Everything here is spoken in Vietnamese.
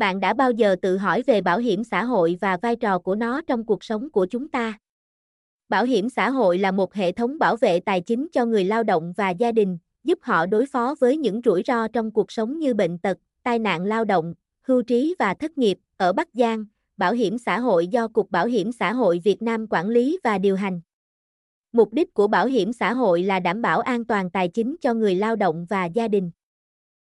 Bạn đã bao giờ tự hỏi về bảo hiểm xã hội và vai trò của nó trong cuộc sống của chúng ta? Bảo hiểm xã hội là một hệ thống bảo vệ tài chính cho người lao động và gia đình, giúp họ đối phó với những rủi ro trong cuộc sống như bệnh tật, tai nạn lao động, hưu trí và thất nghiệp. Ở Bắc Giang, bảo hiểm xã hội do Cục Bảo hiểm xã hội Việt Nam quản lý và điều hành. Mục đích của bảo hiểm xã hội là đảm bảo an toàn tài chính cho người lao động và gia đình.